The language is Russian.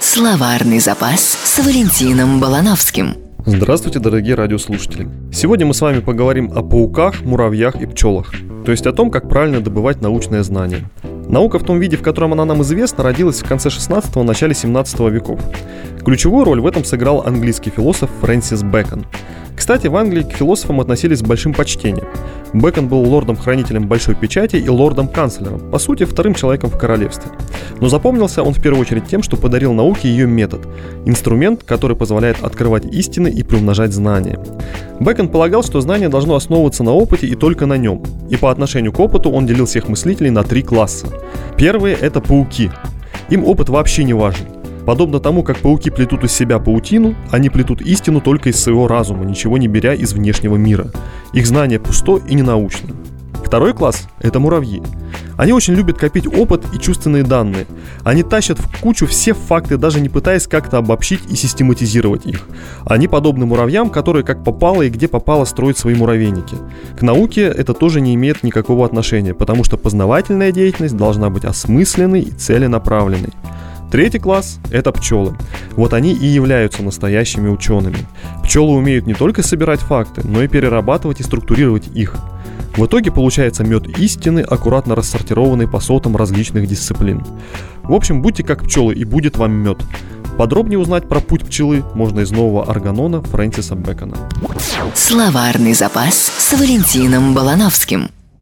Словарный запас с Валентином Балановским. Здравствуйте, дорогие радиослушатели. Сегодня мы с вами поговорим о пауках, муравьях и пчелах, то есть о том, как правильно добывать научное знание. Наука в том виде, в котором она нам известна, родилась в конце 16-го, начале 17 веков. Ключевую роль в этом сыграл английский философ Фрэнсис Бэкон. Кстати, в Англии к философам относились с большим почтением. Бэкон был лордом-хранителем Большой Печати и лордом-канцлером, по сути, вторым человеком в королевстве. Но запомнился он в первую очередь тем, что подарил науке ее метод – инструмент, который позволяет открывать истины и приумножать знания. Бэкон полагал, что знание должно основываться на опыте и только на нем. И по отношению к опыту он делил всех мыслителей на три класса. Первые – это пауки. Им опыт вообще не важен. Подобно тому, как пауки плетут из себя паутину, они плетут истину только из своего разума, ничего не беря из внешнего мира. Их знание пусто и ненаучно. Второй класс – это муравьи. Они очень любят копить опыт и чувственные данные. Они тащат в кучу все факты, даже не пытаясь как-то обобщить и систематизировать их. Они подобны муравьям, которые как попало и где попало строят свои муравейники. К науке это тоже не имеет никакого отношения, потому что познавательная деятельность должна быть осмысленной и целенаправленной. Третий класс – это пчелы. Вот они и являются настоящими учеными. Пчелы умеют не только собирать факты, но и перерабатывать и структурировать их. В итоге получается мед истины, аккуратно рассортированный по сотам различных дисциплин. В общем, будьте как пчелы и будет вам мед. Подробнее узнать про путь пчелы можно из нового органона Фрэнсиса Бэкона. Словарный запас с Валентином Балановским.